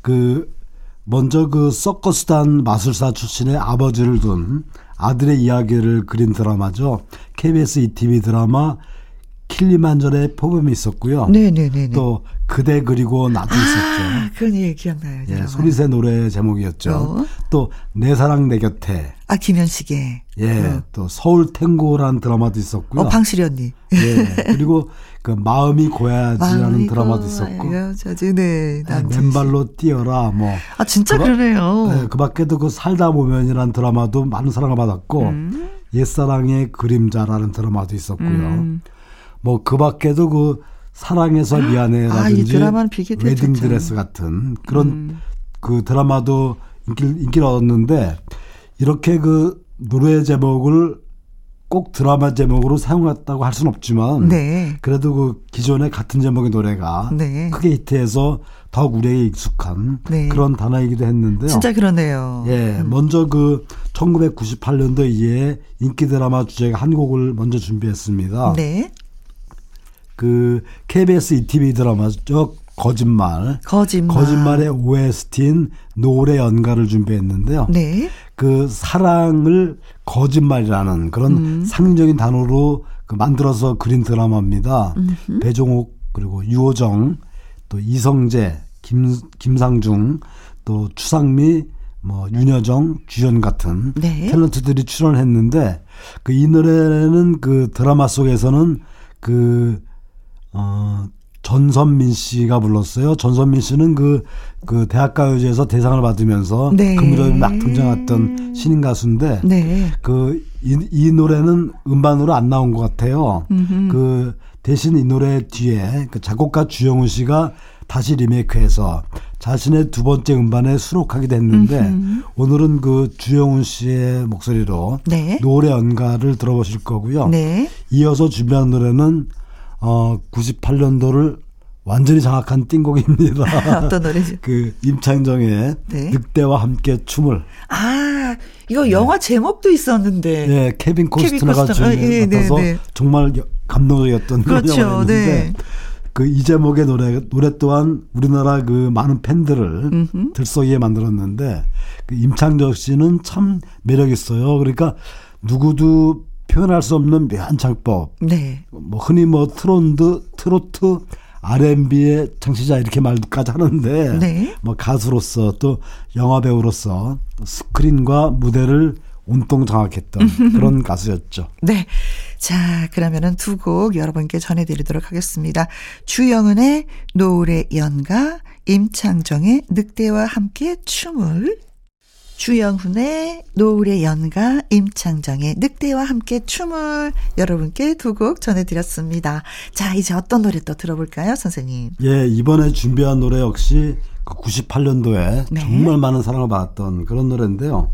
그 먼저 그 서커스단 마술사 출신의 아버지를 둔 아들의 이야기를 그린 드라마죠. KBS ETV 드라마 킬리만절의 포범이 있었고요. 네네네네. 또 그대 그리고 나도 아, 있었죠. 그런 얘기 기억나요. 예. 소리새 노래 제목이었죠. 어. 또내 사랑 내 곁에 아, 김현식의. 예, 어. 또 서울 탱고라는 드라마도 있었고요. 어, 방실이 언니. 예, 그리고 그 마음이 고야지라는 드라마도 있었고. 저지, 네. 예, 난 맨발로 뛰어라 뭐 아, 진짜 그러- 그러네요. 네, 그 밖에도 그 살다 보면이라는 드라마도 많은 사랑을 받았고 음. 옛사랑의 그림자라는 드라마도 있었고요. 음. 뭐 그 밖에도 그 사랑해서 미안해라든지 아, 이 드라마는 비계 웨딩 대첩죠. 드레스 같은 그런 음. 그 드라마도 인기, 인기를 얻었는데 이렇게 그 노래 제목을 꼭 드라마 제목으로 사용했다고 할 수는 없지만 네. 그래도 그 기존의 같은 제목의 노래가 네. 크게 히트해서 더욱 우리에게 익숙한 네. 그런 단어이기도 했는데요. 진짜 그러네요. 예, 먼저 그 1998년도 이에 인기 드라마 주제가 한 곡을 먼저 준비했습니다. 네. 그 KBS ETV 드라마죠. 거짓말. 거짓말. 거짓말의 OST인 노래 연가를 준비했는데요. 네. 그 사랑을 거짓말이라는 그런 음. 상징적인 단어로 그 만들어서 그린 드라마입니다. 배종옥 그리고 유호정 또 이성재, 김 김상중 또 추상미 뭐 윤여정, 주연 같은 네. 탤런트들이 출연했는데 그 이 노래는 그 드라마 속에서는 그 어, 전선민 씨가 불렀어요. 전선민 씨는 그, 그 대학가요제에서 대상을 받으면서 네. 그 무렵에 막 등장했던 신인 가수인데 네. 그, 이, 이 노래는 음반으로 안 나온 것 같아요. 그 대신 이 노래 뒤에 그 작곡가 주영훈 씨가 다시 리메이크해서 자신의 두 번째 음반에 수록하게 됐는데 오늘은 그 주영훈 씨의 목소리로 네. 노래 연가를 들어보실 거고요. 네. 이어서 준비한 노래는 어 98년도를 완전히 장악한 띵곡입니다. [laughs] 어떤 노래죠? 그 임창정의 네. 늑대와 함께 춤을 아, 이거 영화 제목도 있었는데. 네, 케빈 코스트너가 코스트너. 주연을 예, 네, 맡아서 네. 정말 여- 감동적이었던 그렇죠, 영화였는데 네. 그이 제목의 노래 노래 또한 우리나라 그 많은 팬들을 들썩이게 만들었는데 그 임창정 씨는 참 매력 있어요. 그러니까 누구도 표현할 수 없는 묘한 창법. 네. 뭐 흔히 뭐 트론드, 트로트, R&B의 창시자 이렇게 말까지 하는데 네. 뭐 가수로서 또 영화 배우로서 스크린과 무대를 온통 장악했던 [laughs] 그런 가수였죠. 네. 자, 그러면은 두 곡 여러분께 전해드리도록 하겠습니다. 주영은의 노래 연가, 임창정의 늑대와 함께 춤을, 주영훈의 노래 연가, 임창정의 늑대와 함께 춤을 여러분께 두 곡 전해드렸습니다. 자, 이제 어떤 노래 또 들어볼까요, 선생님? 예, 이번에 준비한 노래 역시 그 98년도에 네. 정말 많은 사랑을 받았던 그런 노래인데요.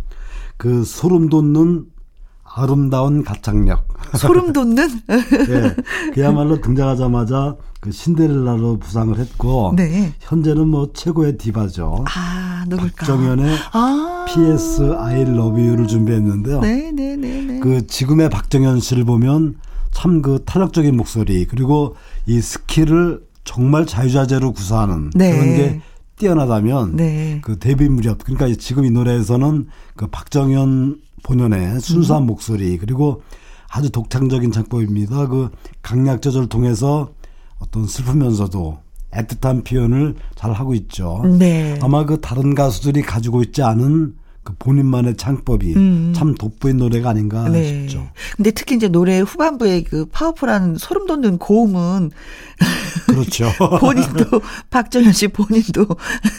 그 소름 돋는 아름다운 가창력. 소름 [laughs] 돋는? 예. 그야말로 등장하자마자 그 신데렐라로 부상을 했고 네. 현재는 뭐 최고의 디바죠. 아, 누굴까? 박정현의 아. PS I Love You를 준비했는데요. 네, 네, 네, 네. 그 지금의 박정현 씨를 보면 참 그 탄력적인 목소리 그리고 이 스킬을 정말 자유자재로 구사하는 네. 그런 게 뛰어나다면 네. 그 데뷔 무렵 그러니까 지금 이 노래에서는 그 박정현 본연의 순수한 목소리 그리고 아주 독창적인 창법입니다. 그 강약 조절을 통해서 어떤 슬프면서도 애틋한 표현을 잘 하고 있죠. 네. 아마 그 다른 가수들이 가지고 있지 않은 그 본인만의 창법이 음. 참 돋보인 노래가 아닌가 네. 싶죠. 근데 특히 이제 노래 후반부에 그 파워풀한 소름 돋는 고음은 그렇죠. [laughs] 본인도 박정현 씨 본인도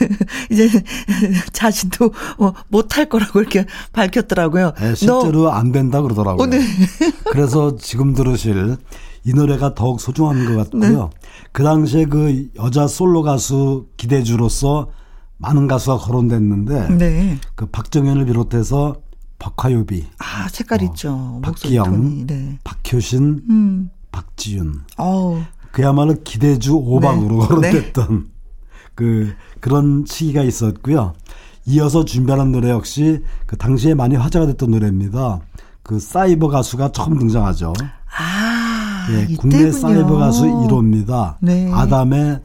[laughs] 이제 자신도 어, 못할 거라고 이렇게 밝혔더라고요. 네, 실제로 안 된다 그러더라고요. 어, 네. 그래서 지금 들으실 이 노래가 더욱 소중한 것 같고요. 네. 그 당시에 그 여자 솔로 가수 기대주로서 많은 가수가 거론됐는데 너, 네. 그 박정현을 비롯해서 박화요비, 아 색깔 있죠. 목소리 박기영. 네. 박효신, 음. 박지윤 어우. 그야말로 기대주 오박으로 네. 거론됐던 그 그런 시기가 있었고요. 이어서 준비하는 노래 역시 그 당시에 많이 화제가 됐던 노래입니다. 그 사이버 가수가 처음 등장하죠. 아, 예, 이때군요. 국내 사이버 가수 1호입니다. 네. 아담의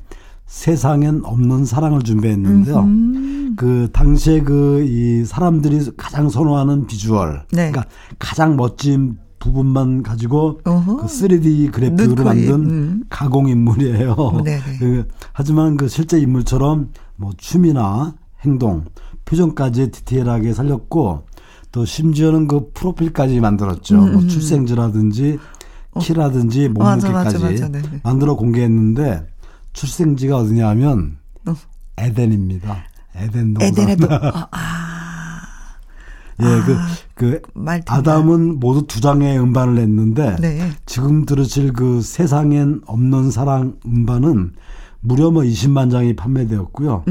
세상엔 없는 사랑을 준비했는데요. 음. 그 당시에 그 이 사람들이 가장 선호하는 비주얼, 네. 그러니까 가장 멋진 부분만 가지고 어허. 그 3D 그래픽으로 만든 음. 가공 인물이에요. 그, 하지만 그 실제 인물처럼 뭐 춤이나 행동, 표정까지 디테일하게 살렸고 또 심지어는 그 프로필까지 만들었죠. 뭐 출생지라든지 키라든지 음, 맞아, 몸무게까지 맞아, 맞아. 네네. 만들어 공개했는데 출생지가 어디냐면 어. 에덴입니다. 에덴 동산. 에덴에도 아, [laughs] 아, 예, 그, 그, 말 된다. 아담은 모두 두 장의 음반을 냈는데, 네. 지금 들으실 그 세상엔 없는 사랑 음반은 무려 뭐 20만 장이 판매되었고요.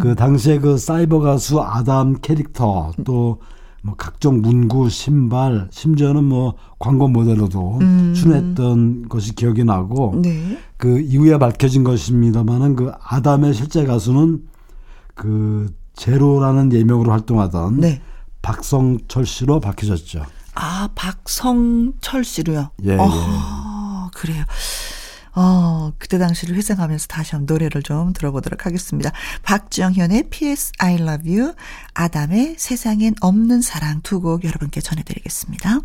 그 당시에 그 사이버 가수 아담 캐릭터 또 뭐 각종 문구, 신발, 심지어는 뭐 광고 모델로도 출연했던 것이 기억이 나고, 네. 그 이후에 밝혀진 것입니다만은 그 아담의 실제 가수는 그 제로라는 예명으로 활동하던 네. 박성철 씨로 밝혀졌죠. 아, 박성철 씨로요. 예, 예. 어, 그래요. 어, 그때 당시를 회상하면서 다시 한번 노래를 좀 들어보도록 하겠습니다. 박정현의 P.S. I Love You, 아담의 세상엔 없는 사랑 두 곡 여러분께 전해드리겠습니다.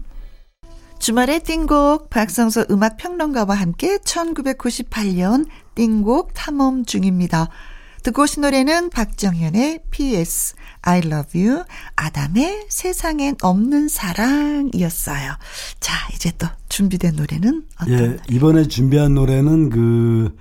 주말의 띵곡 박성서 음악평론가와 함께 1998년 띵곡 탐험 중입니다. 듣고 오신 노래는 박정현의 P.S. I love you. 아담의 세상엔 없는 사랑이었어요. 자, 이제 또 준비된 노래는 어떤 예, 노래? 이번에 준비한 노래는 그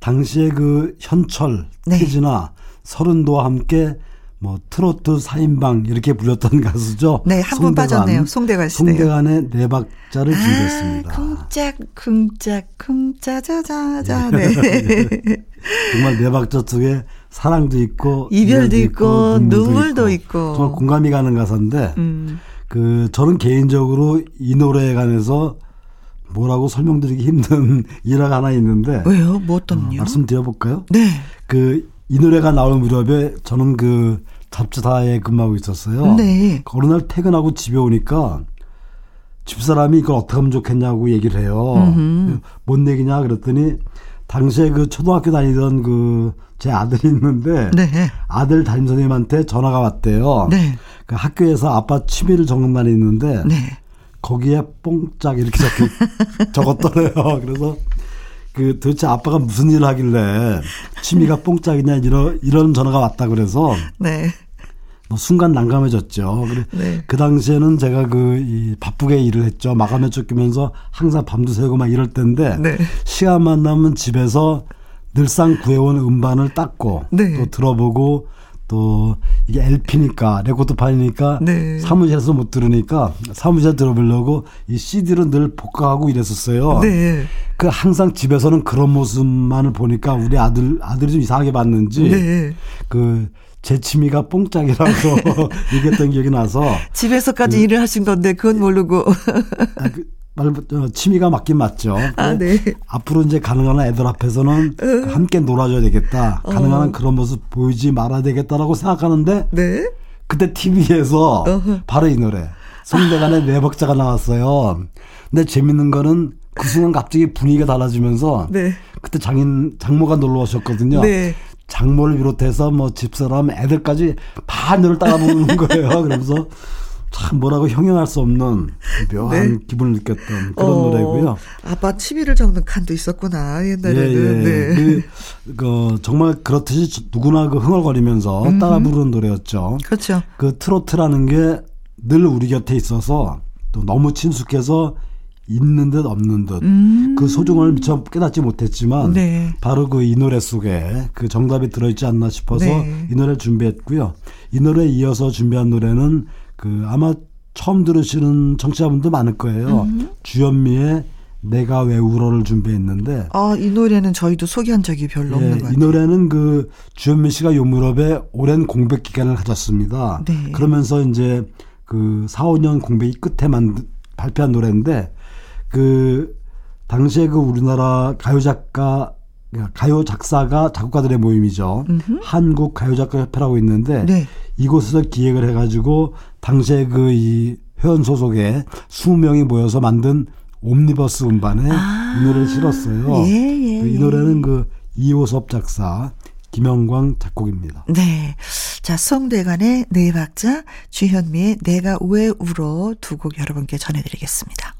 당시에 그 현철, 네. 태진아, 서른도와 함께 뭐 트로트 4인방 이렇게 불렸던 [laughs] 가수죠. 네, 한분 송대관. 빠졌네요. 송대관 씨네요. 송대관의 네 박자를 준비했습니다. 아, 쿵짝, 쿵짝, 쿵짜 자자자. 네. [laughs] 정말 네 박자 속에 사랑도 있고 이별도 있고, 눈물도 있고. 있고. 정말 공감이 가는 가사인데 음. 그 저는 개인적으로 이 노래에 관해서 뭐라고 설명드리기 힘든 [laughs] 일화가 하나 있는데 왜요? 뭐 어, 어떤요? 말씀드려 볼까요? 네. 그 이 노래가 나올 무렵에 저는 그 잡지사에 근무하고 있었어요. 네. 어느 날 퇴근하고 집에 오니까 집사람이 이걸 어떻게 하면 좋겠냐고 얘기를 해요. 음흠. 뭔 얘기냐 그랬더니 당시에 그 초등학교 다니던 그 제 아들이 있는데 네. 아들 담임 선생님한테 전화가 왔대요. 네. 그 학교에서 아빠 취미를 적는 날이 있는데 네. 거기에 뽕짝 이렇게 [laughs] 적었더래요. 그래서 그 도대체 아빠가 무슨 일을 하길래 취미가 뽕짝이냐 이런 이런 전화가 왔다 그래서 네. 뭐 순간 난감해졌죠. 그래 네. 그 당시에는 제가 그 이 바쁘게 일을 했죠. 마감에 쫓기면서 항상 밤도 새고 막 이럴 때인데 네. 시간만 나면 집에서 늘상 구해온 음반을 닦고 네. 또 들어보고 또 이게 LP니까 레코드판이니까 네. 사무실에서 못 들으니까 사무실에 들어보려고 이 CD로 늘 복각하고 이랬었어요. 네. 그 항상 집에서는 그런 모습만을 보니까 우리 아들 아들이 좀 이상하게 봤는지 네. 그제 취미가 뽕짝이라고 [laughs] 얘기했던 기억이 나서 집에서까지 그, 일을 하신 건데 그건 모르고 아, 그, 말 어, 취미가 맞긴 맞죠. 아, 네. 앞으로 이제 가능한 애들 앞에서는 어. 함께 놀아줘야 되겠다. 가능한 어. 그런 모습 보이지 말아야 되겠다라고 생각하는데 네. 그때 TV에서 어허. 바로 이 노래 송대관의 내박자가 나왔어요. 근데 재밌는 거는 그 순간 갑자기 분위기가 달라지면서 네. 그때 장인 장모가 놀러 오셨거든요. 네. 장모를 비롯해서 뭐 집사람 애들까지 다 노래를 따라 부르는 [laughs] 거예요. 그러면서 참 뭐라고 형용할 수 없는 묘한 네. 기분을 느꼈던 그런 어, 노래고요. 아빠 치비를 적는 칸도 있었구나 옛날에는. 예, 예. 네. 그, 그, 정말 그렇듯이 누구나 그 흥얼거리면서 음흠. 따라 부르는 노래였죠. 그렇죠. 그 트로트라는 게 늘 우리 곁에 있어서 또 너무 친숙해서 있는 듯 없는 듯. 음. 그 소중함을 미처 깨닫지 못했지만 네. 바로 그 이 노래 속에 그 정답이 들어있지 않나 싶어서 네. 이 노래를 준비했고요. 이 노래에 이어서 준비한 노래는 그 아마 처음 들으시는 청취자분도 많을 거예요. 음. 주현미의 내가 왜 울어를 준비했는데 아, 이 노래는 저희도 소개한 적이 별로 예, 없는 것 같아요. 이 노래는 그 주현미 씨가 요 무렵에 오랜 공백 기간을 가졌습니다. 네. 그러면서 이제 그 4, 5년 공백이 끝에 만 발표한 노래인데 그 당시에 그 우리나라 가요 작가 가요 작사가 작곡가들의 모임이죠. 음흠. 한국 가요 작가 협회라고 있는데 네. 이곳에서 기획을 해가지고 당시에 그 이 회원 소속에 20명이 모여서 만든 옴니버스 음반에 아~ 이 노래를 실었어요. 예, 예, 그이 노래는 그 이호섭 작사, 김영광 작곡입니다. 네. 자, 성대관의 네 박자, 주현미의 내가 왜 울어 두 곡 여러분께 전해드리겠습니다.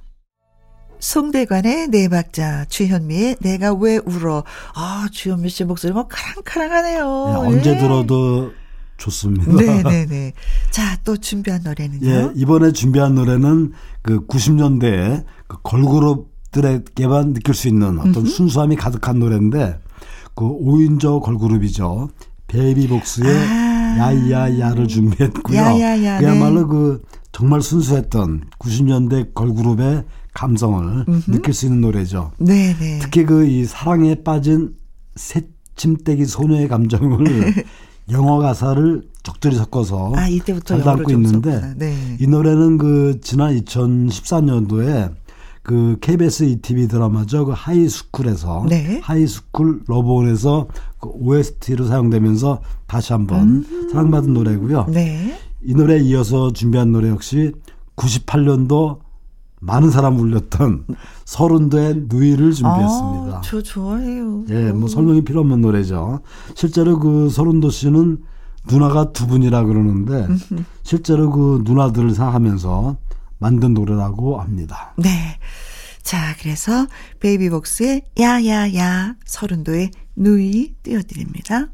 송대관의 네 박자, 주현미의 내가 왜 울어. 아, 주현미 씨 목소리 뭐 카랑카랑하네요. 네, 언제 예. 들어도 좋습니다. 네네네. 네. 자, 또 준비한 노래는요? 예, 이번에 준비한 노래는 그 90년대에 그 걸그룹들에게만 느낄 수 있는 어떤 음흠. 순수함이 가득한 노래인데 그 5인조 걸그룹이죠. 베이비복스의 아~ 야야야를 준비했고요. 야야야, 그야말로 네. 그 정말 순수했던 90년대 걸그룹의 감성을 음흠. 느낄 수 있는 노래죠. 네네. 특히 그 이 사랑에 빠진 새침대기 소녀의 감정을 [laughs] 영어 가사를 적절히 섞어서 아, 잘 담고 있는데 네. 이 노래는 그 지난 2014년도에 그 KBS 2TV 드라마죠. 그 High School에서 네. High School Love On에서 그 OST로 사용되면서 다시 한번 음. 사랑받은 노래고요. 네. 이 노래에 이어서 준비한 노래 역시 98년도 많은 사람 울렸던 설운도의 누이를 준비했습니다. 아, 저 좋아해요. 예, 뭐 설명이 필요 없는 노래죠. 실제로 그 설운도 씨는 누나가 두 분이라 그러는데 [laughs] 실제로 그 누나들을 생각하면서 만든 노래라고 합니다. 네. 자, 그래서 베이비복스의 야야야 서른도의 누이 띄워드립니다.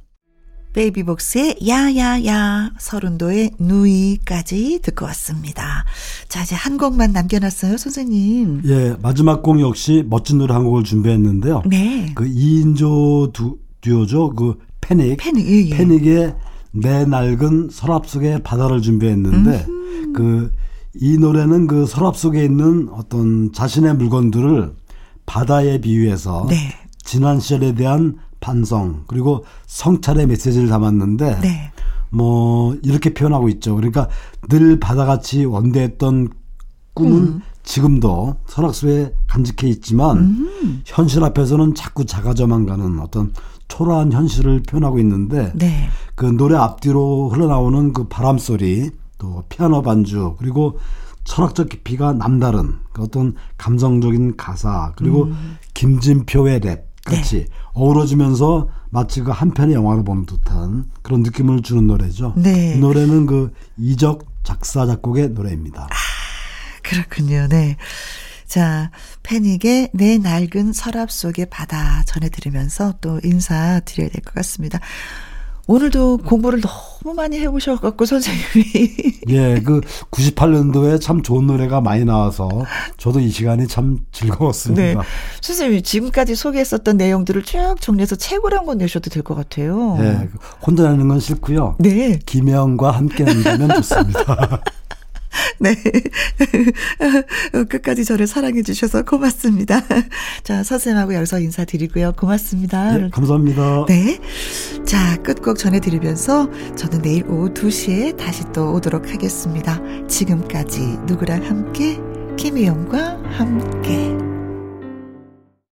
베이비복스의 야야야 서른도의 누이까지 듣고 왔습니다. 자 이제 한 곡만 남겨놨어요 선생님. 예 마지막 곡 역시 멋진 노래 한 곡을 준비했는데요. 네. 그 2인조 두, 듀오죠. 그 패닉. 패닉. 예, 예. 패닉의 내 낡은 서랍 속의 바다를 준비했는데 그 이 노래는 그 서랍 속에 있는 어떤 자신의 물건들을 바다에 비유해서 네. 지난 시절에 대한 반성 그리고 성찰의 메시지를 담았는데 네. 뭐 이렇게 표현하고 있죠. 그러니까 늘 바다같이 원대했던 꿈은 음. 지금도 설악수에 간직해 있지만 음. 현실 앞에서는 자꾸 작아져만 가는 어떤 초라한 현실을 표현하고 있는데 네. 그 노래 앞뒤로 흘러나오는 그 바람 소리 또 피아노 반주 그리고 철학적 깊이가 남다른 그 어떤 감성적인 가사 그리고 음. 김진표의 랩 같이 네. 어우러지면서 마치 그 한 편의 영화를 보는 듯한 그런 느낌을 주는 노래죠. 네. 이 노래는 그 이적 작사 작곡의 노래입니다. 아, 그렇군요. 네. 자, 패닉의 내 낡은 서랍 속의 바다 전해드리면서 또 인사 드려야 될 것 같습니다. 오늘도 공부를 너무 많이 해보셔갖고 선생님이 [laughs] 예, 그 98년도에 참 좋은 노래가 많이 나와서 저도 이 시간이 참 즐거웠습니다. 네. 선생님 지금까지 소개했었던 내용들을 쭉 정리해서 책으로 한권 내셔도 될 것 같아요. 네, 혼자 하는 건 싫고요. 네. 김혜영과 함께 [laughs] 한다면 좋습니다. [laughs] [laughs] 네. [laughs] 끝까지 저를 사랑해 주셔서 고맙습니다. [laughs] 자, 선생님하고 여기서 인사드리고요. 고맙습니다. 네, 감사합니다. 네. 자, 끝곡 전해드리면서 저는 내일 오후 2시에 다시 또 오도록 하겠습니다. 지금까지 누구랑 함께, 김혜영과 함께.